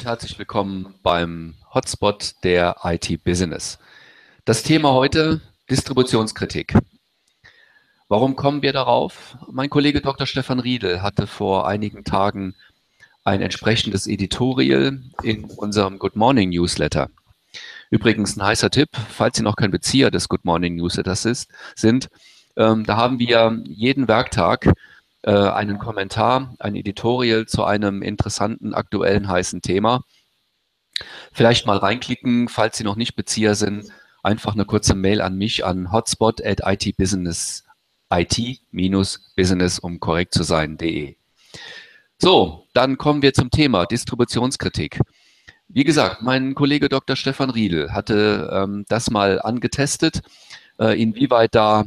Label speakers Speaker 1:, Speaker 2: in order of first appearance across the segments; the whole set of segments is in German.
Speaker 1: und herzlich willkommen beim Hotspot der IT Business. Das Thema heute Distributionskritik. Warum kommen wir darauf? Mein Kollege Dr. Stefan Riedel hatte vor einigen Tagen ein entsprechendes Editorial in unserem Good Morning Newsletter. Übrigens ein heißer Tipp, falls Sie noch kein Bezieher des Good Morning Newsletters ist, sind, ähm, da haben wir jeden Werktag äh, einen Kommentar, ein Editorial zu einem interessanten, aktuellen, heißen Thema. Vielleicht mal reinklicken, falls Sie noch nicht Bezieher sind, einfach eine kurze Mail an mich an hotspot at itbusiness it-business, um korrekt zu sein.de. So, dann kommen wir zum Thema Distributionskritik. Wie gesagt, mein Kollege Dr. Stefan Riedel hatte ähm, das mal angetestet, äh, inwieweit da,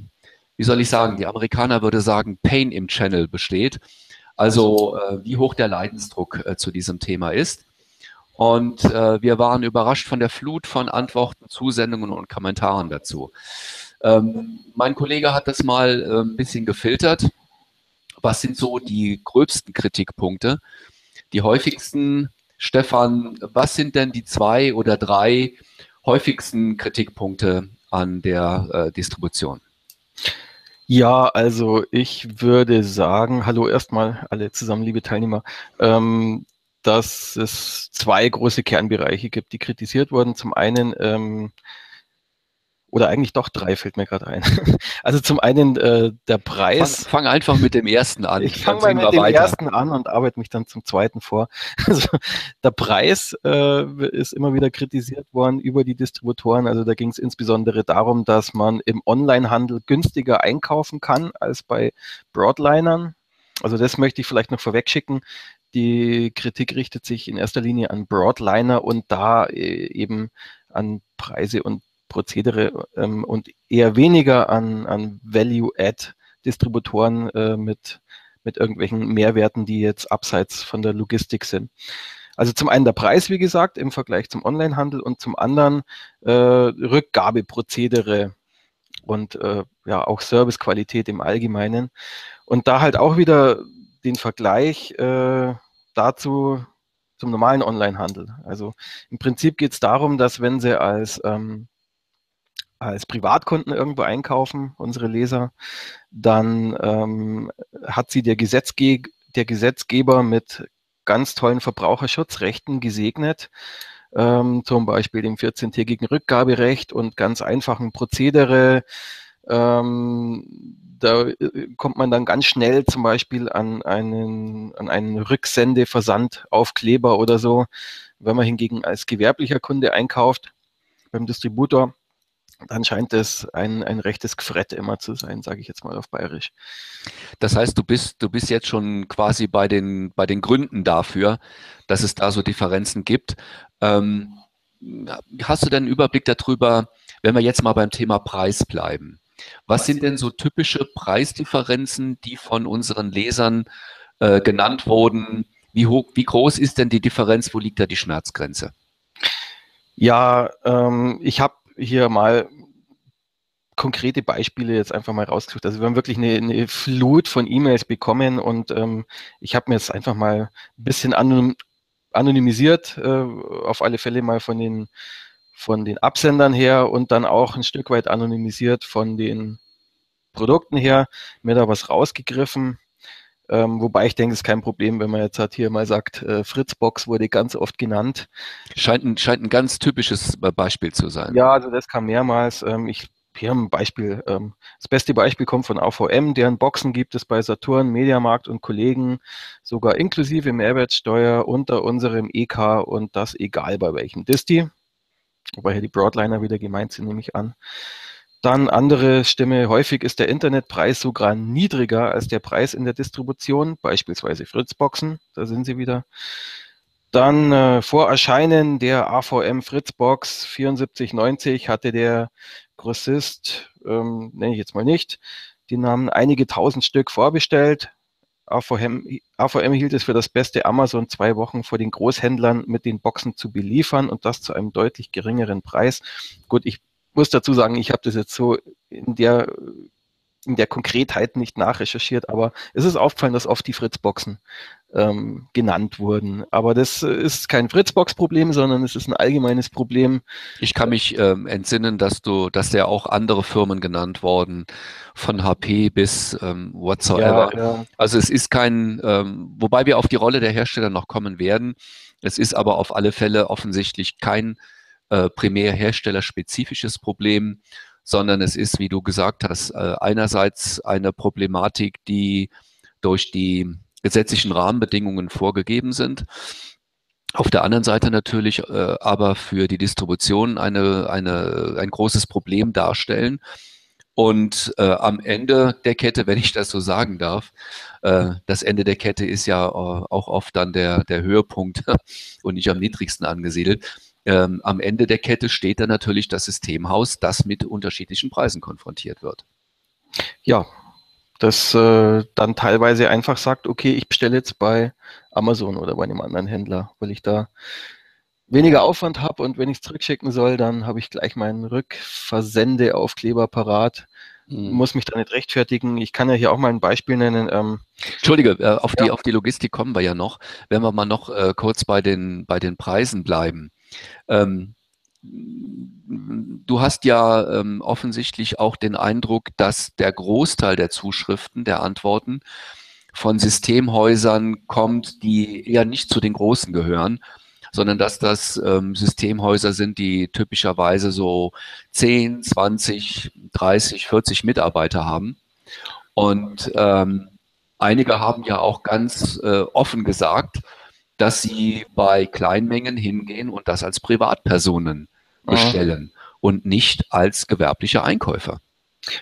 Speaker 1: wie soll ich sagen, die Amerikaner würde sagen, Pain im Channel besteht. Also äh, wie hoch der Leidensdruck äh, zu diesem Thema ist. Und äh, wir waren überrascht von der Flut von Antworten, Zusendungen und Kommentaren dazu. Ähm, mein Kollege hat das mal äh, ein bisschen gefiltert. Was sind so die gröbsten Kritikpunkte? Die häufigsten, Stefan, was sind denn die zwei oder drei häufigsten Kritikpunkte an der äh, Distribution?
Speaker 2: Ja, also ich würde sagen, hallo erstmal alle zusammen, liebe Teilnehmer, ähm, dass es zwei große Kernbereiche gibt, die kritisiert wurden. Zum einen ähm, oder eigentlich doch drei fällt mir gerade ein. Also zum einen äh, der Preis.
Speaker 1: Fang, fang, einfach mit dem ersten an.
Speaker 2: Ich fange mal mit dem weiter. ersten an und arbeite mich dann zum zweiten vor. Also der Preis äh, ist immer wieder kritisiert worden über die Distributoren. Also da ging es insbesondere darum, dass man im Onlinehandel günstiger einkaufen kann als bei Broadlinern. Also das möchte ich vielleicht noch vorweg schicken. Die Kritik richtet sich in erster Linie an Broadliner und da äh, eben an Preise und Prozedere ähm, und eher weniger an, an Value-Add-Distributoren äh, mit, mit irgendwelchen Mehrwerten, die jetzt abseits von der Logistik sind. Also zum einen der Preis, wie gesagt, im Vergleich zum Onlinehandel und zum anderen äh, Rückgabeprozedere und äh, ja auch Servicequalität im Allgemeinen. Und da halt auch wieder den Vergleich äh, dazu zum normalen Onlinehandel. Also im Prinzip geht es darum, dass wenn Sie als ähm, als Privatkunden irgendwo einkaufen, unsere Leser, dann ähm, hat sie der, Gesetzge der Gesetzgeber mit ganz tollen Verbraucherschutzrechten gesegnet, ähm, zum Beispiel dem 14-tägigen Rückgaberecht und ganz einfachen Prozedere. Ähm, da äh, kommt man dann ganz schnell zum Beispiel an einen, an einen Rücksendeversandaufkleber oder so. Wenn man hingegen als gewerblicher Kunde einkauft beim Distributor, dann scheint es ein, ein rechtes Gefrett immer zu sein, sage ich jetzt mal auf Bayerisch.
Speaker 1: Das heißt, du bist, du bist jetzt schon quasi bei den, bei den Gründen dafür, dass es da so Differenzen gibt. Ähm, hast du denn einen Überblick darüber, wenn wir jetzt mal beim Thema Preis bleiben? Was sind denn so typische Preisdifferenzen, die von unseren Lesern äh, genannt wurden? Wie, hoch, wie groß ist denn die Differenz? Wo liegt da die Schmerzgrenze?
Speaker 2: Ja, ähm, ich habe hier mal konkrete Beispiele jetzt einfach mal rausgesucht. Also wir haben wirklich eine, eine Flut von E-Mails bekommen und ähm, ich habe mir jetzt einfach mal ein bisschen anonym, anonymisiert, äh, auf alle Fälle mal von den, von den Absendern her und dann auch ein Stück weit anonymisiert von den Produkten her, mir da was rausgegriffen. Ähm, wobei ich denke, es ist kein Problem, wenn man jetzt halt hier mal sagt, äh, Fritzbox wurde ganz oft genannt.
Speaker 1: Scheint ein, scheint ein ganz typisches Beispiel zu sein.
Speaker 2: Ja, also das kam mehrmals. Ähm, ich hier ein Beispiel. Ähm, das beste Beispiel kommt von AVM, deren Boxen gibt es bei Saturn, Mediamarkt und Kollegen sogar inklusive Mehrwertsteuer unter unserem EK und das egal bei welchem Disti. Wobei hier die Broadliner wieder gemeint sind, nehme ich an. Dann andere Stimme, häufig ist der Internetpreis sogar niedriger als der Preis in der Distribution, beispielsweise Fritzboxen, da sind sie wieder. Dann äh, vor Erscheinen der AVM Fritzbox 7490 hatte der Grossist, ähm, nenne ich jetzt mal nicht, die haben einige tausend Stück vorbestellt. AVM, AVM hielt es für das beste, Amazon zwei Wochen vor den Großhändlern mit den Boxen zu beliefern und das zu einem deutlich geringeren Preis. Gut, ich muss dazu sagen, ich habe das jetzt so in der in der Konkretheit nicht nachrecherchiert, aber es ist aufgefallen, dass oft die Fritzboxen ähm, genannt wurden. Aber das ist kein Fritzbox-Problem, sondern es ist ein allgemeines Problem.
Speaker 1: Ich kann mich ähm, entsinnen, dass du, dass ja auch andere Firmen genannt worden, von HP bis ähm, whatsoever. Ja, ja. Also es ist kein, ähm, wobei wir auf die Rolle der Hersteller noch kommen werden. Es ist aber auf alle Fälle offensichtlich kein äh, primär herstellerspezifisches Problem, sondern es ist, wie du gesagt hast, äh, einerseits eine Problematik, die durch die gesetzlichen Rahmenbedingungen vorgegeben sind. Auf der anderen Seite natürlich äh, aber für die Distribution eine, eine, ein großes Problem darstellen. Und äh, am Ende der Kette, wenn ich das so sagen darf, äh, das Ende der Kette ist ja äh, auch oft dann der, der Höhepunkt und nicht am niedrigsten angesiedelt. Ähm, am Ende der Kette steht dann natürlich das Systemhaus, das mit unterschiedlichen Preisen konfrontiert wird.
Speaker 2: Ja, das äh, dann teilweise einfach sagt, okay, ich bestelle jetzt bei Amazon oder bei einem anderen Händler, weil ich da weniger Aufwand habe und wenn ich es zurückschicken soll, dann habe ich gleich meinen Rückversendeaufkleber parat. Hm. Muss mich da nicht rechtfertigen. Ich kann ja hier auch mal ein Beispiel nennen. Ähm,
Speaker 1: Entschuldige, äh, auf, ja. die, auf die Logistik kommen wir ja noch. Wenn wir mal noch äh, kurz bei den, bei den Preisen bleiben. Ähm, du hast ja ähm, offensichtlich auch den Eindruck, dass der Großteil der Zuschriften, der Antworten von Systemhäusern kommt, die eher nicht zu den Großen gehören, sondern dass das ähm, Systemhäuser sind, die typischerweise so 10, 20, 30, 40 Mitarbeiter haben. Und ähm, einige haben ja auch ganz äh, offen gesagt, dass sie bei Kleinmengen hingehen und das als Privatpersonen bestellen ja. und nicht als gewerbliche Einkäufer.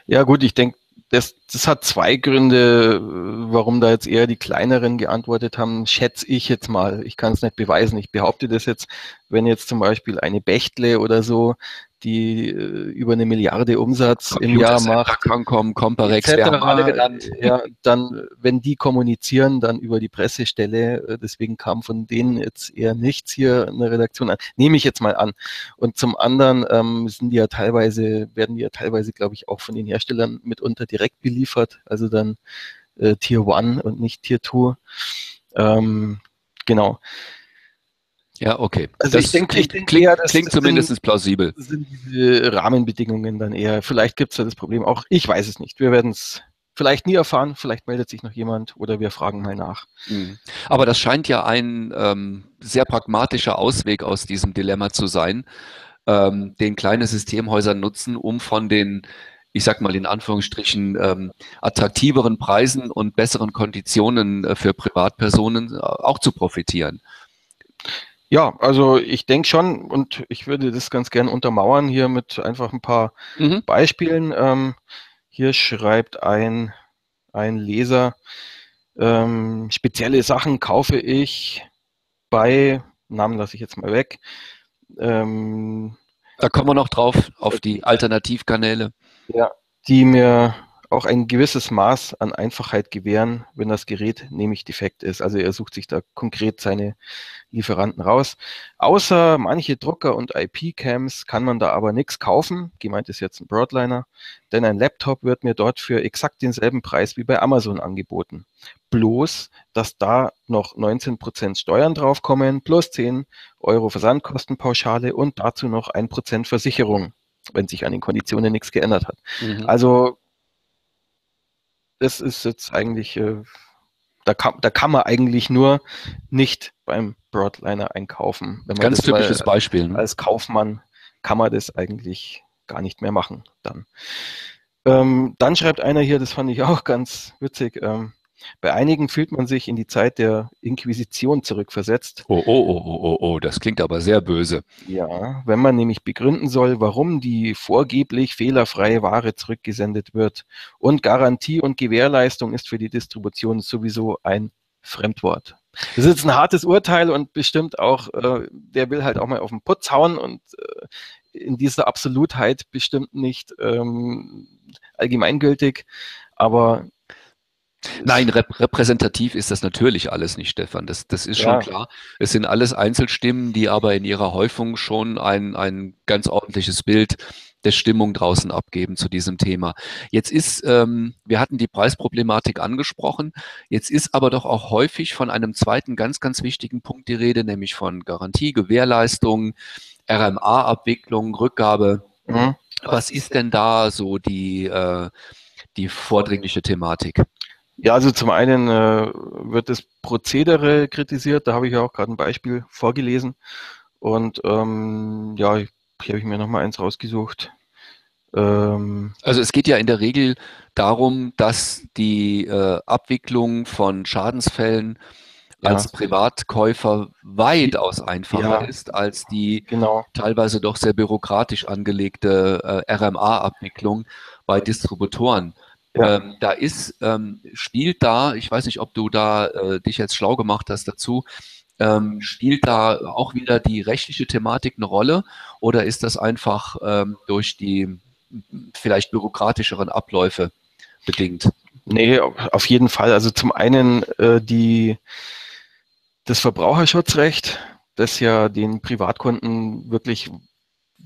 Speaker 2: Ja gut, ich denke, das, das hat zwei Gründe, warum da jetzt eher die kleineren geantwortet haben, schätze ich jetzt mal. Ich kann es nicht beweisen. Ich behaupte das jetzt, wenn jetzt zum Beispiel eine Bechtle oder so die äh, über eine Milliarde Umsatz im Jahr macht.
Speaker 1: Cancom, Comparex, etc.,
Speaker 2: wir haben alle genannt. Ja, dann, wenn die kommunizieren, dann über die Pressestelle, äh, deswegen kam von denen jetzt eher nichts hier eine Redaktion an. Nehme ich jetzt mal an. Und zum anderen ähm, sind die ja teilweise, werden die ja teilweise, glaube ich, auch von den Herstellern mitunter direkt beliefert, also dann äh, Tier One und nicht Tier Two. Ähm, genau.
Speaker 1: Ja, okay.
Speaker 2: Also das ich denke, klingt, denk klingt,
Speaker 1: klingt zumindest sind, plausibel.
Speaker 2: Sind diese Rahmenbedingungen dann eher, vielleicht gibt es da das Problem auch, ich weiß es nicht. Wir werden es vielleicht nie erfahren, vielleicht meldet sich noch jemand oder wir fragen mal nach.
Speaker 1: Mhm. Aber das scheint ja ein ähm, sehr pragmatischer Ausweg aus diesem Dilemma zu sein, ähm, den kleine Systemhäuser nutzen, um von den ich sag mal in Anführungsstrichen, ähm, attraktiveren Preisen und besseren Konditionen äh, für Privatpersonen äh, auch zu profitieren.
Speaker 2: Ja, also ich denke schon und ich würde das ganz gern untermauern hier mit einfach ein paar mhm. Beispielen. Ähm, hier schreibt ein, ein Leser, ähm, spezielle Sachen kaufe ich bei, Namen lasse ich jetzt mal weg.
Speaker 1: Ähm, da kommen wir noch drauf, auf die Alternativkanäle.
Speaker 2: Ja, die mir auch ein gewisses Maß an Einfachheit gewähren, wenn das Gerät nämlich defekt ist. Also er sucht sich da konkret seine Lieferanten raus. Außer manche Drucker und IP-Cams kann man da aber nichts kaufen. Gemeint ist jetzt ein Broadliner, denn ein Laptop wird mir dort für exakt denselben Preis wie bei Amazon angeboten. Bloß, dass da noch 19% Steuern draufkommen, plus 10 Euro Versandkostenpauschale und dazu noch 1% Versicherung wenn sich an den Konditionen nichts geändert hat. Mhm. Also das ist jetzt eigentlich, äh, da, kann, da kann man eigentlich nur nicht beim Broadliner einkaufen.
Speaker 1: Ganz typisches mal, Beispiel.
Speaker 2: Ne? Als Kaufmann kann man das eigentlich gar nicht mehr machen dann. Ähm, dann schreibt einer hier, das fand ich auch ganz witzig, ähm, bei einigen fühlt man sich in die Zeit der Inquisition zurückversetzt.
Speaker 1: Oh, oh, oh, oh, oh, oh, das klingt aber sehr böse.
Speaker 2: Ja, wenn man nämlich begründen soll, warum die vorgeblich fehlerfreie Ware zurückgesendet wird. Und Garantie und Gewährleistung ist für die Distribution sowieso ein Fremdwort. Das ist ein hartes Urteil und bestimmt auch, äh, der will halt auch mal auf den Putz hauen und äh, in dieser Absolutheit bestimmt nicht ähm, allgemeingültig. Aber
Speaker 1: Nein, rep repräsentativ ist das natürlich alles nicht, Stefan. Das, das ist schon klar. Es sind alles Einzelstimmen, die aber in ihrer Häufung schon ein, ein ganz ordentliches Bild der Stimmung draußen abgeben zu diesem Thema. Jetzt ist, ähm, wir hatten die Preisproblematik angesprochen, jetzt ist aber doch auch häufig von einem zweiten ganz, ganz wichtigen Punkt die Rede, nämlich von Garantie, Gewährleistung, RMA-Abwicklung, Rückgabe. Mhm. Was ist denn da so die, äh, die vordringliche Thematik?
Speaker 2: Ja, also zum einen äh, wird das Prozedere kritisiert, da habe ich ja auch gerade ein Beispiel vorgelesen. Und ähm, ja, hier habe ich mir nochmal eins rausgesucht.
Speaker 1: Ähm, also es geht ja in der Regel darum, dass die äh, Abwicklung von Schadensfällen ja. als Privatkäufer weitaus einfacher ja. ist als die genau. teilweise doch sehr bürokratisch angelegte äh, RMA-Abwicklung bei Distributoren. Ja. Ähm, da ist, ähm, spielt da, ich weiß nicht, ob du da äh, dich jetzt schlau gemacht hast dazu, ähm, spielt da auch wieder die rechtliche Thematik eine Rolle oder ist das einfach ähm, durch die vielleicht bürokratischeren Abläufe bedingt?
Speaker 2: Nee, auf jeden Fall. Also zum einen äh, die, das Verbraucherschutzrecht, das ja den Privatkunden wirklich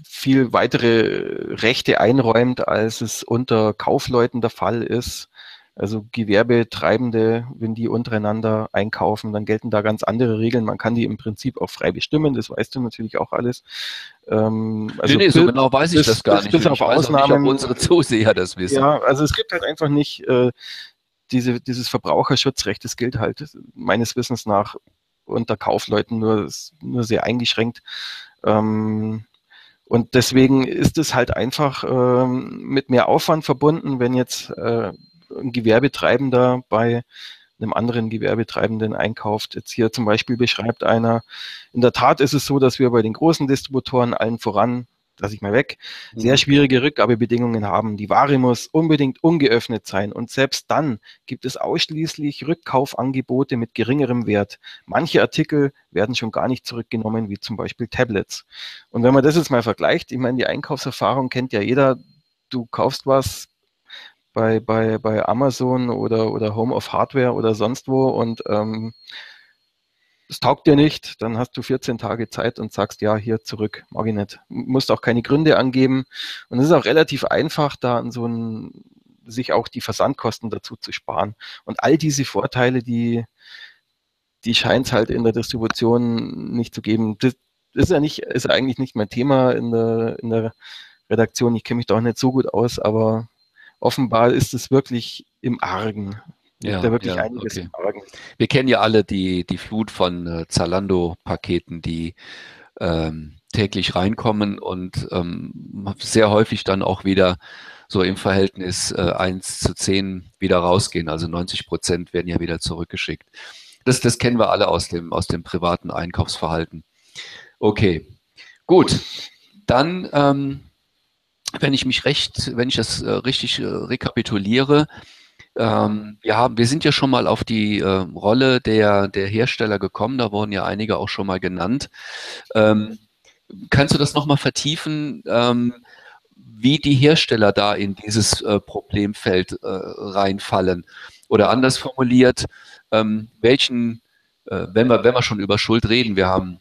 Speaker 2: viel weitere Rechte einräumt, als es unter Kaufleuten der Fall ist. Also Gewerbetreibende, wenn die untereinander einkaufen, dann gelten da ganz andere Regeln. Man kann die im Prinzip auch frei bestimmen, das weißt du natürlich auch alles.
Speaker 1: Ähm, also nee, nee, so genau weiß ich das, das gar nicht.
Speaker 2: Bis auf Ausnahmen,
Speaker 1: nicht, unsere Zuseher das wissen.
Speaker 2: Ja, also es gibt halt einfach nicht äh, diese, dieses Verbraucherschutzrecht, das gilt halt meines Wissens nach unter Kaufleuten nur, nur sehr eingeschränkt. Ähm, und deswegen ist es halt einfach ähm, mit mehr Aufwand verbunden, wenn jetzt äh, ein Gewerbetreibender bei einem anderen Gewerbetreibenden einkauft. Jetzt hier zum Beispiel beschreibt einer, in der Tat ist es so, dass wir bei den großen Distributoren allen voran lasse ich mal weg, sehr mhm. schwierige Rückgabebedingungen haben. Die Ware muss unbedingt ungeöffnet sein und selbst dann gibt es ausschließlich Rückkaufangebote mit geringerem Wert. Manche Artikel werden schon gar nicht zurückgenommen, wie zum Beispiel Tablets. Und wenn man das jetzt mal vergleicht, ich meine, die Einkaufserfahrung kennt ja jeder, du kaufst was bei, bei, bei Amazon oder, oder Home of Hardware oder sonst wo und ähm, es taugt dir nicht, dann hast du 14 Tage Zeit und sagst, ja, hier zurück, mag ich nicht. Musst auch keine Gründe angeben. Und es ist auch relativ einfach, da an so ein, sich auch die Versandkosten dazu zu sparen. Und all diese Vorteile, die, die scheint es halt in der Distribution nicht zu geben. Das ist ja nicht, ist eigentlich nicht mein Thema in der, in der Redaktion. Ich kenne mich da auch nicht so gut aus, aber offenbar ist es wirklich im Argen.
Speaker 1: Ja, da wirklich ja, einiges okay. Wir kennen ja alle die, die Flut von äh, Zalando-Paketen, die ähm, täglich reinkommen und ähm, sehr häufig dann auch wieder so im Verhältnis äh, 1 zu 10 wieder rausgehen. Also 90 Prozent werden ja wieder zurückgeschickt. Das, das kennen wir alle aus dem, aus dem privaten Einkaufsverhalten. Okay, gut. Dann, ähm, wenn ich mich recht, wenn ich das äh, richtig äh, rekapituliere, ähm, wir, haben, wir sind ja schon mal auf die äh, Rolle der, der Hersteller gekommen, da wurden ja einige auch schon mal genannt. Ähm, kannst du das nochmal vertiefen, ähm, wie die Hersteller da in dieses äh, Problemfeld äh, reinfallen? Oder anders formuliert, ähm, welchen, äh, wenn, wir, wenn wir schon über Schuld reden, wir haben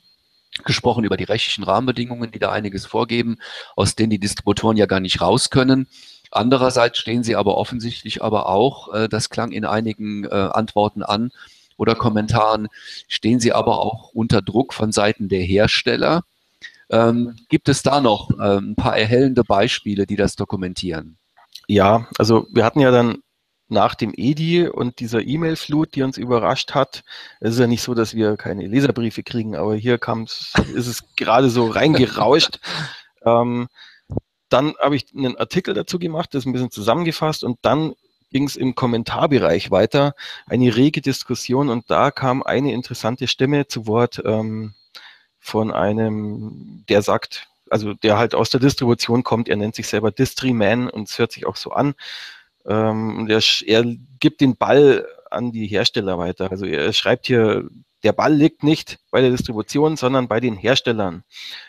Speaker 1: gesprochen über die rechtlichen Rahmenbedingungen, die da einiges vorgeben, aus denen die Distributoren ja gar nicht raus können. Andererseits stehen sie aber offensichtlich aber auch, äh, das klang in einigen äh, Antworten an oder Kommentaren, stehen sie aber auch unter Druck von Seiten der Hersteller. Ähm, gibt es da noch äh, ein paar erhellende Beispiele, die das dokumentieren?
Speaker 2: Ja, also wir hatten ja dann nach dem EDI und dieser E-Mail-Flut, die uns überrascht hat, es ist ja nicht so, dass wir keine Leserbriefe kriegen, aber hier kam ist es gerade so reingerauscht. ähm, dann habe ich einen Artikel dazu gemacht, das ein bisschen zusammengefasst und dann ging es im Kommentarbereich weiter, eine rege Diskussion und da kam eine interessante Stimme zu Wort ähm, von einem, der sagt, also der halt aus der Distribution kommt, er nennt sich selber Distri-Man und es hört sich auch so an. Ähm, der, er gibt den Ball an die Hersteller weiter. Also er schreibt hier der Ball liegt nicht bei der Distribution, sondern bei den Herstellern.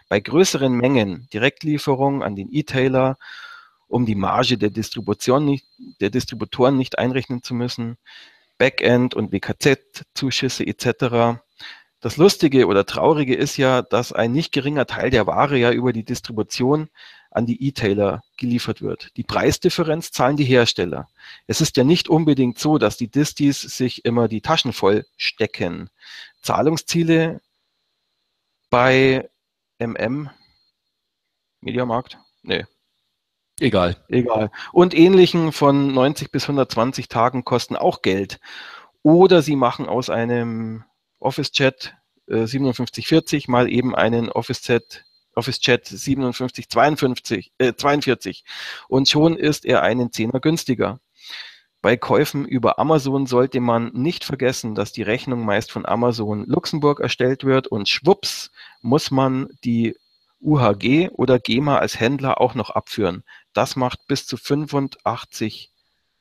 Speaker 2: Bei größeren Mengen Direktlieferung an den E-Tailer, um die Marge der Distribution nicht, der Distributoren nicht einrechnen zu müssen, Backend und WKZ-Zuschüsse etc. Das Lustige oder Traurige ist ja, dass ein nicht geringer Teil der Ware ja über die Distribution an die E-Tailer geliefert wird. Die Preisdifferenz zahlen die Hersteller. Es ist ja nicht unbedingt so, dass die Distis sich immer die Taschen voll stecken. Zahlungsziele bei MM, Mediamarkt? Nee.
Speaker 1: Egal.
Speaker 2: Egal. Und ähnlichen von 90 bis 120 Tagen kosten auch Geld. Oder sie machen aus einem Office-Chat äh, 5740 mal eben einen Office-Chat Office Chat 57, 52, äh, 42 und schon ist er einen Zehner günstiger. Bei Käufen über Amazon sollte man nicht vergessen, dass die Rechnung meist von Amazon Luxemburg erstellt wird und schwupps muss man die UHG oder GEMA als Händler auch noch abführen. Das macht bis zu 85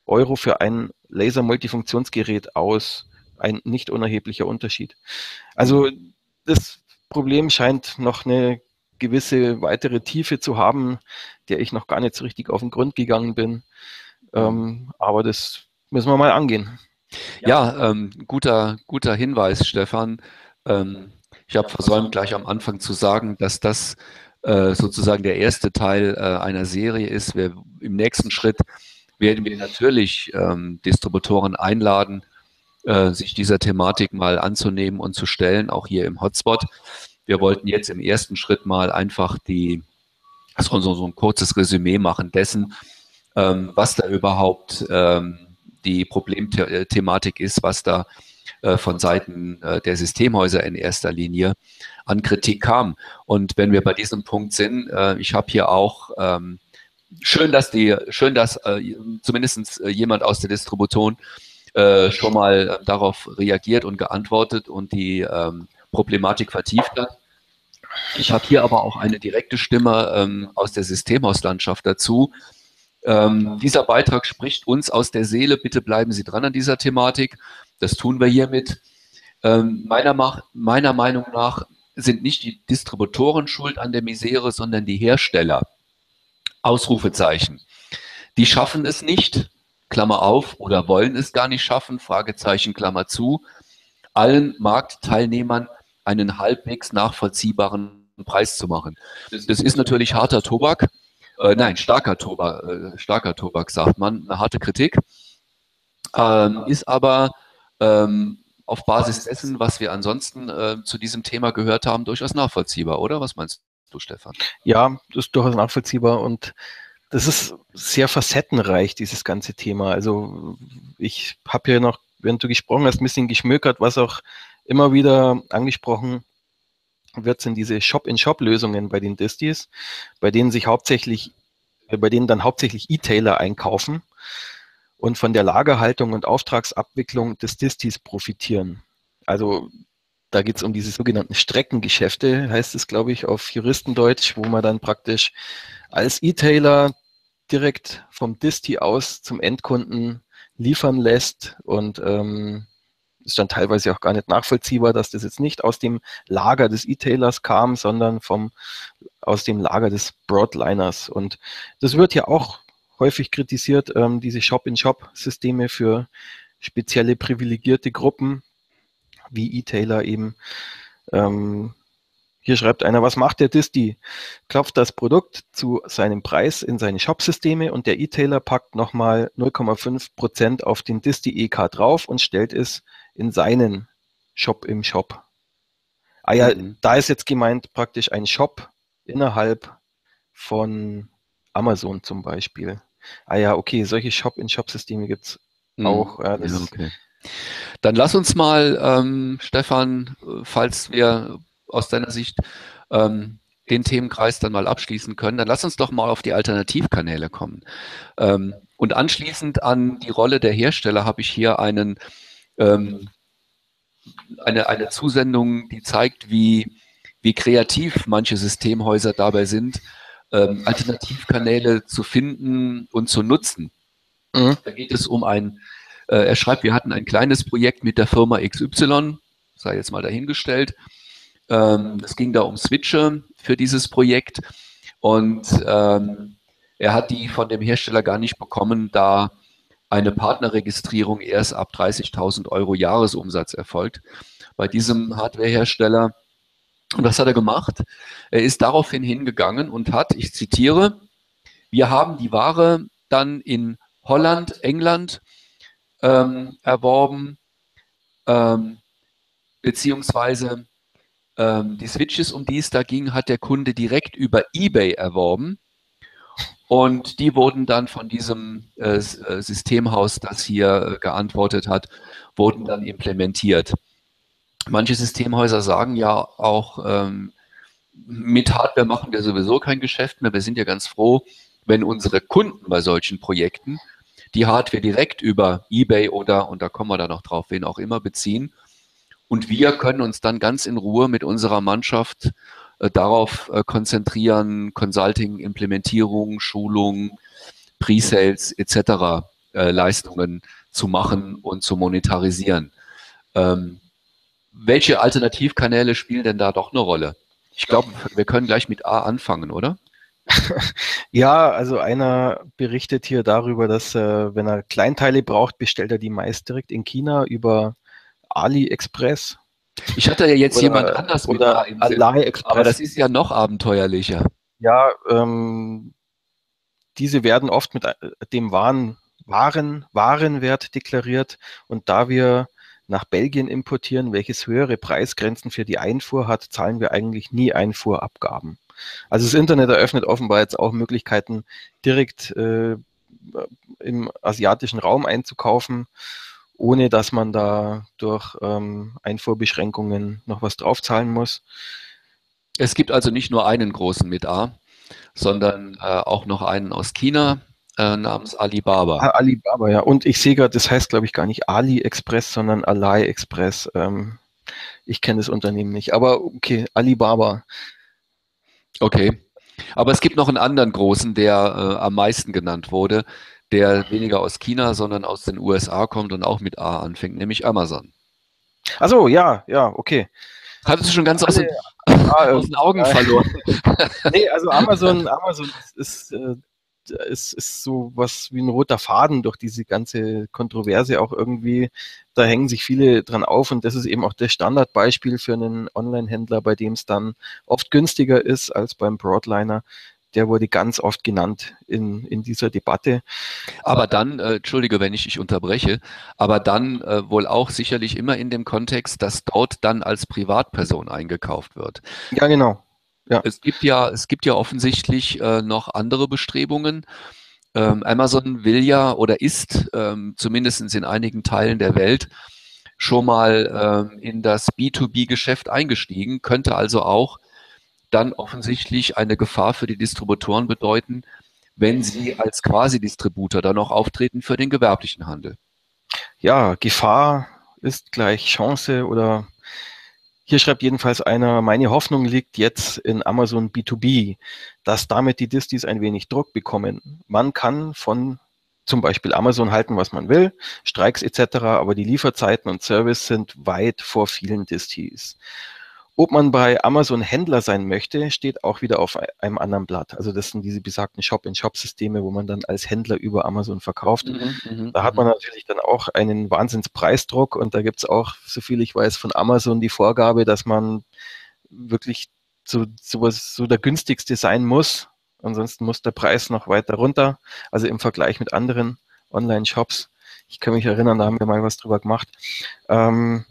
Speaker 2: Euro für ein Laser-Multifunktionsgerät aus. Ein nicht unerheblicher Unterschied. Also das Problem scheint noch eine gewisse weitere Tiefe zu haben, der ich noch gar nicht so richtig auf den Grund gegangen bin. Ähm, aber das müssen wir mal angehen.
Speaker 1: Ja, ja ähm, guter, guter Hinweis, Stefan. Ähm, ich habe versäumt, gleich am Anfang zu sagen, dass das äh, sozusagen der erste Teil äh, einer Serie ist. Wir, Im nächsten Schritt werden wir natürlich ähm, Distributoren einladen, äh, sich dieser Thematik mal anzunehmen und zu stellen, auch hier im Hotspot. Wir wollten jetzt im ersten Schritt mal einfach die, so, so ein kurzes Resümee machen dessen, ähm, was da überhaupt ähm, die Problemthematik ist, was da äh, von Seiten äh, der Systemhäuser in erster Linie an Kritik kam. Und wenn wir bei diesem Punkt sind, äh, ich habe hier auch ähm, schön, dass die, schön, dass äh, zumindest äh, jemand aus der Distribution äh, schon mal äh, darauf reagiert und geantwortet und die ähm, Problematik vertieft hat. Ich habe hier aber auch eine direkte Stimme ähm, aus der Systemhauslandschaft dazu. Ähm, dieser Beitrag spricht uns aus der Seele. Bitte bleiben Sie dran an dieser Thematik. Das tun wir hiermit. Ähm, meiner, meiner Meinung nach sind nicht die Distributoren schuld an der Misere, sondern die Hersteller. Ausrufezeichen. Die schaffen es nicht, Klammer auf, oder wollen es gar nicht schaffen, Fragezeichen, Klammer zu, allen Marktteilnehmern einen halbwegs nachvollziehbaren Preis zu machen. Das ist natürlich harter Tobak, äh, nein, starker Tobak, äh, starker Tobak, sagt man, eine harte Kritik, ähm, ist aber ähm, auf Basis dessen, was wir ansonsten äh, zu diesem Thema gehört haben, durchaus nachvollziehbar, oder? Was meinst du, Stefan?
Speaker 2: Ja, das ist durchaus nachvollziehbar und das ist sehr facettenreich, dieses ganze Thema. Also ich habe ja noch, während du gesprochen hast, ein bisschen geschmökert, was auch immer wieder angesprochen wird, sind diese Shop-in-Shop-Lösungen bei den Distis, bei denen sich hauptsächlich, äh, bei denen dann hauptsächlich E-Tailer einkaufen und von der Lagerhaltung und Auftragsabwicklung des Distis profitieren. Also da geht es um diese sogenannten Streckengeschäfte, heißt es, glaube ich, auf Juristendeutsch, wo man dann praktisch als E-Tailer direkt vom Disti aus zum Endkunden liefern lässt und ähm, ist dann teilweise auch gar nicht nachvollziehbar, dass das jetzt nicht aus dem Lager des E-Tailers kam, sondern vom, aus dem Lager des Broadliners. Und das wird ja auch häufig kritisiert, ähm, diese Shop-in-Shop-Systeme für spezielle privilegierte Gruppen, wie E-Tailer eben. Ähm, hier schreibt einer, was macht der Disti? Klopft das Produkt zu seinem Preis in seine Shop-Systeme und der E-Tailer packt nochmal 0,5% auf den Disti EK drauf und stellt es in seinen Shop im Shop. Ah ja, mhm. da ist jetzt gemeint praktisch ein Shop innerhalb von Amazon zum Beispiel. Ah ja, okay, solche Shop-in-Shop-Systeme gibt es mhm. auch. Ja, ja,
Speaker 1: okay. Dann lass uns mal, ähm, Stefan, falls wir aus deiner Sicht ähm, den Themenkreis dann mal abschließen können, dann lass uns doch mal auf die Alternativkanäle kommen. Ähm, und anschließend an die Rolle der Hersteller habe ich hier einen, ähm, eine, eine Zusendung, die zeigt, wie, wie kreativ manche Systemhäuser dabei sind, ähm, Alternativkanäle zu finden und zu nutzen. Mhm. Da geht es um ein, äh, er schreibt, wir hatten ein kleines Projekt mit der Firma XY, sei jetzt mal dahingestellt. Ähm, es ging da um Switche für dieses Projekt und ähm, er hat die von dem Hersteller gar nicht bekommen, da eine Partnerregistrierung erst ab 30.000 Euro Jahresumsatz erfolgt. Bei diesem Hardwarehersteller und was hat er gemacht? Er ist daraufhin hingegangen und hat, ich zitiere, Wir haben die Ware dann in Holland, England ähm, erworben, ähm, beziehungsweise ähm, die Switches, um die es da ging, hat der Kunde direkt über eBay erworben. Und die wurden dann von diesem äh, äh Systemhaus, das hier äh, geantwortet hat, wurden dann implementiert. Manche Systemhäuser sagen ja auch, ähm, mit Hardware machen wir sowieso kein Geschäft mehr. Wir sind ja ganz froh, wenn unsere Kunden bei solchen Projekten die Hardware direkt über eBay oder, und da kommen wir dann noch drauf, wen auch immer beziehen. Und wir können uns dann ganz in Ruhe mit unserer Mannschaft äh, darauf äh, konzentrieren, Consulting, Implementierung, Schulung, Pre-Sales etc. Äh, Leistungen zu machen und zu monetarisieren. Ähm, welche Alternativkanäle spielen denn da doch eine Rolle? Ich glaube, wir können gleich mit A anfangen, oder?
Speaker 2: Ja, also einer berichtet hier darüber, dass äh, wenn er Kleinteile braucht, bestellt er die meist direkt in China über AliExpress.
Speaker 1: Ich hatte ja jetzt oder, jemand anders
Speaker 2: mit oder AliExpress.
Speaker 1: Aber das ist ja noch abenteuerlicher.
Speaker 2: Ja, ähm, diese werden oft mit äh, dem Waren, Waren, Warenwert deklariert und da wir nach Belgien importieren, welches höhere Preisgrenzen für die Einfuhr hat, zahlen wir eigentlich nie Einfuhrabgaben. Also das Internet eröffnet offenbar jetzt auch Möglichkeiten, direkt äh, im asiatischen Raum einzukaufen, ohne dass man da durch ähm, Einfuhrbeschränkungen noch was draufzahlen muss.
Speaker 1: Es gibt also nicht nur einen großen mit A, sondern äh, auch noch einen aus China, äh, namens Alibaba.
Speaker 2: Ah, Alibaba, ja. Und ich sehe gerade, das heißt, glaube ich, gar nicht AliExpress, sondern AliExpress. Ähm, ich kenne das Unternehmen nicht. Aber okay, Alibaba.
Speaker 1: Okay. Aber es gibt noch einen anderen großen, der äh, am meisten genannt wurde, der weniger aus China, sondern aus den USA kommt und auch mit A anfängt, nämlich Amazon.
Speaker 2: Achso, ja, ja, okay.
Speaker 1: Hattest du schon ganz aus, den, ah, aus den Augen äh, verloren?
Speaker 2: nee, also Amazon, Amazon ist, ist äh, ist, ist so was wie ein roter Faden durch diese ganze Kontroverse auch irgendwie. Da hängen sich viele dran auf und das ist eben auch das Standardbeispiel für einen Online-Händler, bei dem es dann oft günstiger ist als beim Broadliner der wurde ganz oft genannt in, in dieser Debatte.
Speaker 1: Aber dann, äh, entschuldige, wenn ich dich unterbreche, aber dann äh, wohl auch sicherlich immer in dem Kontext, dass dort dann als Privatperson eingekauft wird.
Speaker 2: Ja, genau.
Speaker 1: Ja. Es gibt ja, es gibt ja offensichtlich äh, noch andere Bestrebungen. Ähm, Amazon will ja oder ist ähm, zumindest in einigen Teilen der Welt schon mal ähm, in das B2B-Geschäft eingestiegen, könnte also auch dann offensichtlich eine Gefahr für die Distributoren bedeuten, wenn sie als Quasi-Distributor dann auch auftreten für den gewerblichen Handel.
Speaker 2: Ja, Gefahr ist gleich Chance oder hier schreibt jedenfalls einer, meine Hoffnung liegt jetzt in Amazon B2B, dass damit die Distis ein wenig Druck bekommen. Man kann von zum Beispiel Amazon halten, was man will, Streiks etc., aber die Lieferzeiten und Service sind weit vor vielen Distis. Ob man bei Amazon Händler sein möchte, steht auch wieder auf einem anderen Blatt. Also das sind diese besagten Shop-in-Shop-Systeme, wo man dann als Händler über Amazon verkauft. Mhm, mhm da hat man mhm. natürlich dann auch einen Wahnsinnspreisdruck und da gibt es auch, soviel ich weiß, von Amazon die Vorgabe, dass man wirklich so, sowas, so der günstigste sein muss. Ansonsten muss der Preis noch weiter runter. Also im Vergleich mit anderen Online-Shops. Ich kann mich erinnern, da haben wir mal was drüber gemacht. Ähm,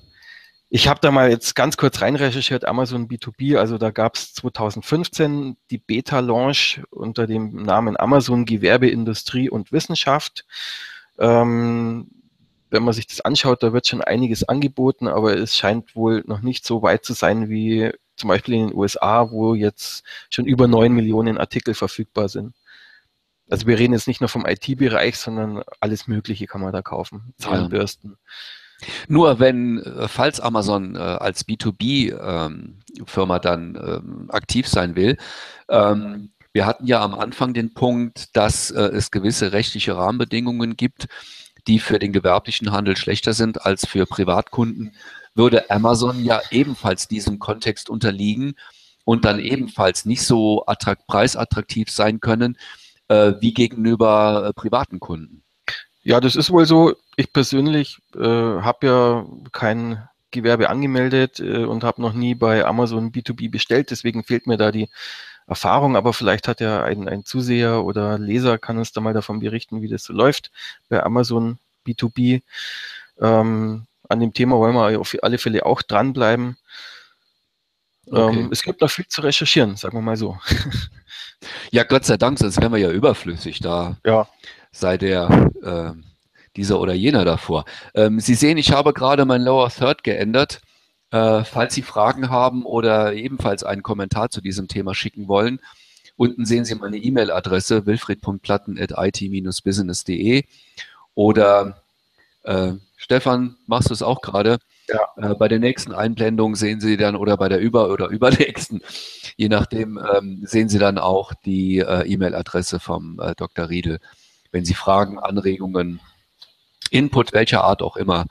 Speaker 2: ich habe da mal jetzt ganz kurz reinrecherchiert, Amazon B2B, also da gab es 2015 die Beta-Launch unter dem Namen Amazon Gewerbeindustrie und Wissenschaft. Ähm, wenn man sich das anschaut, da wird schon einiges angeboten, aber es scheint wohl noch nicht so weit zu sein wie zum Beispiel in den USA, wo jetzt schon über neun Millionen Artikel verfügbar sind. Also wir reden jetzt nicht nur vom IT-Bereich, sondern alles Mögliche kann man da kaufen. Zahnbürsten. Ja
Speaker 1: nur wenn, äh, falls Amazon äh, als B2B-Firma ähm, dann ähm, aktiv sein will, ähm, wir hatten ja am Anfang den Punkt, dass äh, es gewisse rechtliche Rahmenbedingungen gibt, die für den gewerblichen Handel schlechter sind als für Privatkunden, würde Amazon ja ebenfalls diesem Kontext unterliegen und dann ebenfalls nicht so attrakt, preisattraktiv sein können äh, wie gegenüber äh, privaten Kunden.
Speaker 2: Ja, das ist wohl so. Ich persönlich äh, habe ja kein Gewerbe angemeldet äh, und habe noch nie bei Amazon B2B bestellt. Deswegen fehlt mir da die Erfahrung, aber vielleicht hat ja ein, ein Zuseher oder Leser, kann uns da mal davon berichten, wie das so läuft bei Amazon B2B. Ähm, an dem Thema wollen wir auf alle Fälle auch dranbleiben. Okay. Ähm, es gibt noch viel zu recherchieren, sagen wir mal so.
Speaker 1: Ja, Gott sei Dank, sonst wären wir ja überflüssig da.
Speaker 2: Ja.
Speaker 1: Sei der äh, dieser oder jener davor. Ähm, Sie sehen, ich habe gerade mein Lower Third geändert. Äh, falls Sie Fragen haben oder ebenfalls einen Kommentar zu diesem Thema schicken wollen, unten sehen Sie meine E-Mail-Adresse wilfried.platten.it-business.de oder äh, Stefan, machst du es auch gerade? Ja. Äh, bei der nächsten Einblendung sehen Sie dann oder bei der über- oder übernächsten, je nachdem, ähm, sehen Sie dann auch die äh, E-Mail-Adresse vom äh, Dr. Riedel. Wenn Sie Fragen, Anregungen, Input welcher Art auch immer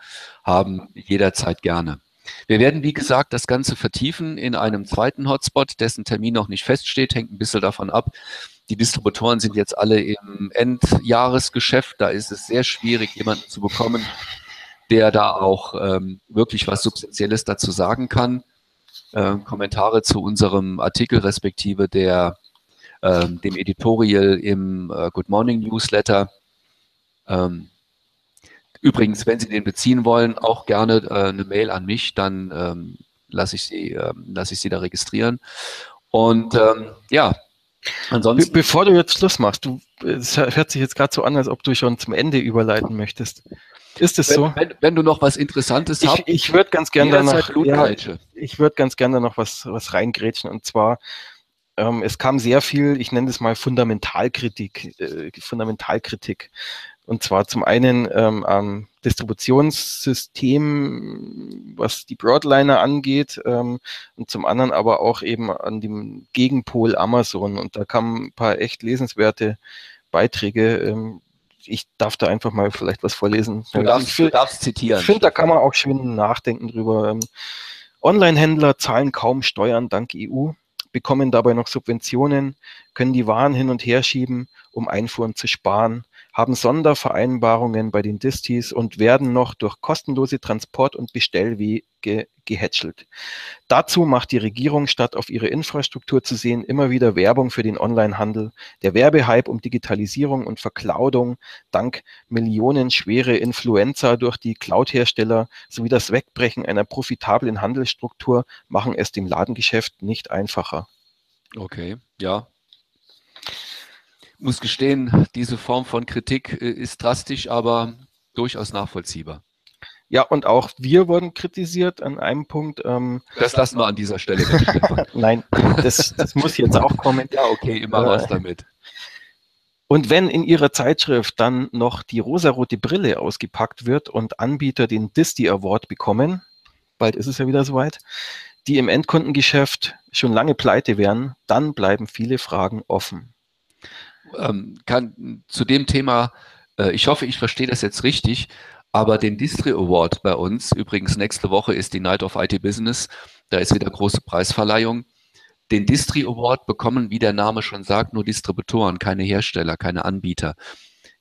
Speaker 1: haben, jederzeit gerne. Wir werden, wie gesagt, das Ganze vertiefen in einem zweiten Hotspot, dessen Termin noch nicht feststeht, hängt ein bisschen davon ab. Die Distributoren sind jetzt alle im Endjahresgeschäft. Da ist es sehr schwierig, jemanden zu bekommen, der da auch ähm, wirklich was Substanzielles dazu sagen kann. Äh, Kommentare zu unserem Artikel respektive der, äh, dem Editorial im äh, Good Morning Newsletter. Ähm, übrigens, wenn Sie den beziehen wollen, auch gerne äh, eine Mail an mich, dann ähm, lasse ich, Sie, ähm, lass ich Sie da registrieren. Und ähm, ja,
Speaker 2: Ansonsten. Be bevor du jetzt Schluss machst, du, es hört sich jetzt gerade so an, als ob du schon zum Ende überleiten möchtest. Ist es so?
Speaker 1: Wenn, wenn, du noch was Interessantes
Speaker 2: ich, hast. Ich würde ganz gerne da noch, ja, ich würde ganz gerne noch was, was reingrätschen und zwar, ähm, es kam sehr viel, ich nenne es mal Fundamentalkritik, äh, Fundamentalkritik. Und zwar zum einen ähm, am Distributionssystem, was die Broadliner angeht, ähm, und zum anderen aber auch eben an dem Gegenpol Amazon. Und da kamen ein paar echt lesenswerte Beiträge. Ähm, ich darf da einfach mal vielleicht was vorlesen.
Speaker 1: Du darfst, ich, du darfst zitieren.
Speaker 2: Ich finde, da kann man auch schön nachdenken drüber. Ähm, Online-Händler zahlen kaum Steuern dank EU, bekommen dabei noch Subventionen, können die Waren hin und her schieben, um Einfuhren zu sparen haben Sondervereinbarungen bei den Distis und werden noch durch kostenlose Transport- und Bestellwege gehätschelt. Dazu macht die Regierung, statt auf ihre Infrastruktur zu sehen, immer wieder Werbung für den Onlinehandel. Der Werbehype um Digitalisierung und Vercloudung dank millionenschwere Influencer durch die Cloud-Hersteller sowie das Wegbrechen einer profitablen Handelsstruktur machen es dem Ladengeschäft nicht einfacher.
Speaker 1: Okay, ja, muss gestehen, diese Form von Kritik äh, ist drastisch, aber durchaus nachvollziehbar.
Speaker 2: Ja, und auch wir wurden kritisiert an einem Punkt.
Speaker 1: Ähm, das lassen wir an dieser Stelle.
Speaker 2: Nein, das, das, muss jetzt auch kommen.
Speaker 1: Ja, okay, immer äh, was damit.
Speaker 2: Und wenn in Ihrer Zeitschrift dann noch die rosarote Brille ausgepackt wird und Anbieter den Disney Award bekommen, bald ist es ja wieder soweit, die im Endkundengeschäft schon lange pleite wären, dann bleiben viele Fragen offen
Speaker 1: ähm, kann zu dem Thema, äh, ich hoffe, ich verstehe das jetzt richtig, aber den Distri Award bei uns, übrigens nächste Woche ist die Night of IT Business, da ist wieder große Preisverleihung. Den Distri Award bekommen, wie der Name schon sagt, nur Distributoren, keine Hersteller, keine Anbieter.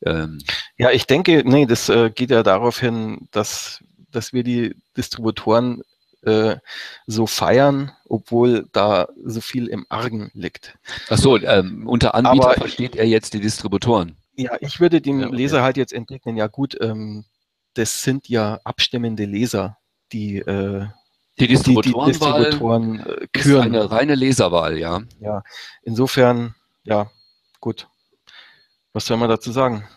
Speaker 2: Ähm, ja, ich denke, nee, das äh, geht ja darauf hin, dass, dass wir die Distributoren äh, so feiern, obwohl da so viel im Argen liegt.
Speaker 1: Ach so, ähm, unter Anbieter Aber, versteht er jetzt die Distributoren.
Speaker 2: Ja, ich würde dem ja, okay. Leser halt jetzt entgegnen, ja gut, ähm, das sind ja abstimmende Leser, die
Speaker 1: äh, die Distributoren, die, die Distributoren äh, küren. Ist eine reine Leserwahl, ja.
Speaker 2: Ja, insofern, ja, gut. Was soll man dazu sagen?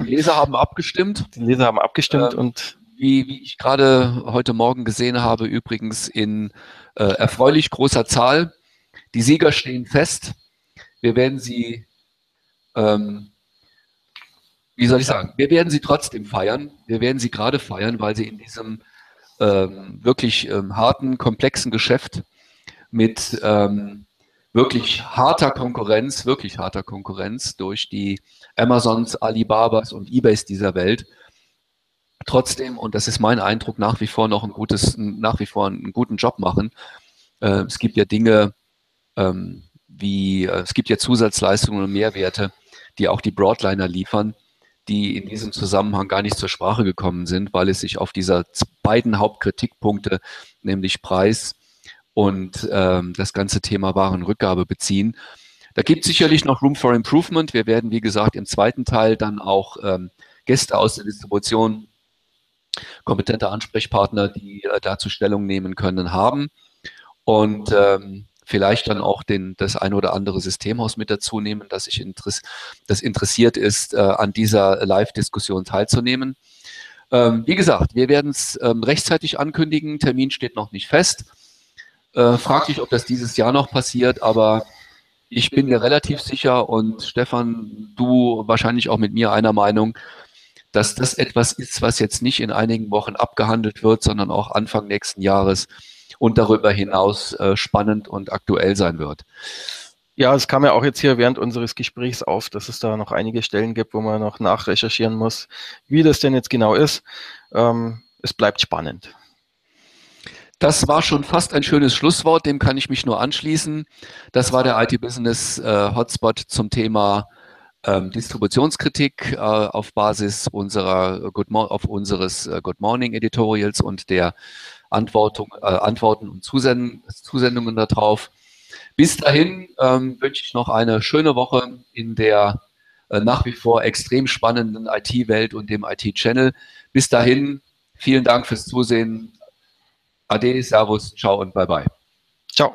Speaker 1: Die Leser haben abgestimmt.
Speaker 2: Die Leser haben abgestimmt ähm, und
Speaker 1: wie, wie ich gerade heute Morgen gesehen habe, übrigens in äh, erfreulich großer Zahl. Die Sieger stehen fest. Wir werden sie, ähm, wie soll ich sagen, wir werden sie trotzdem feiern. Wir werden sie gerade feiern, weil sie in diesem ähm, wirklich ähm, harten, komplexen Geschäft mit ähm, wirklich harter Konkurrenz, wirklich harter Konkurrenz durch die Amazons, Alibabas und Ebays dieser Welt trotzdem, und das ist mein Eindruck, nach wie vor noch ein gutes, nach wie vor einen guten Job machen. Äh, es gibt ja Dinge ähm, wie, äh, es gibt ja Zusatzleistungen und Mehrwerte, die auch die Broadliner liefern, die in diesem Zusammenhang gar nicht zur Sprache gekommen sind, weil es sich auf dieser beiden Hauptkritikpunkte, nämlich Preis und ähm, das ganze Thema Warenrückgabe beziehen. Da gibt es sicherlich noch Room for Improvement. Wir werden, wie gesagt, im zweiten Teil dann auch ähm, Gäste aus der Distribution, kompetente Ansprechpartner, die äh, dazu Stellung nehmen können, haben. Und ähm, vielleicht dann auch den, das ein oder andere Systemhaus mit dazu nehmen, das sich interess das interessiert ist, äh, an dieser Live-Diskussion teilzunehmen. Ähm, wie gesagt, wir werden es ähm, rechtzeitig ankündigen. Termin steht noch nicht fest. Äh, frag dich, ob das dieses Jahr noch passiert, aber ich bin mir relativ sicher und Stefan, du wahrscheinlich auch mit mir einer Meinung, dass das etwas ist, was jetzt nicht in einigen Wochen abgehandelt wird, sondern auch Anfang nächsten Jahres und darüber hinaus äh, spannend und aktuell sein wird.
Speaker 2: Ja, es kam ja auch jetzt hier während unseres Gesprächs auf, dass es da noch einige Stellen gibt, wo man noch nachrecherchieren muss, wie das denn jetzt genau ist. Ähm, es bleibt spannend.
Speaker 1: Das war schon fast ein schönes Schlusswort, dem kann ich mich nur anschließen. Das war der IT-Business äh, zum Thema ähm, Distributionskritik äh, auf Basis unserer Good auf unseres äh, Good Morning Editorials und der Antwortung, äh, Antworten und Zusend Zusendungen darauf. Bis dahin ähm, wünsche ich noch eine schöne Woche in der äh, nach wie vor extrem spannenden IT-Welt und dem IT-Channel. Bis dahin, vielen Dank fürs Zusehen. Ade, Servus, ciao und bye bye. Ciao.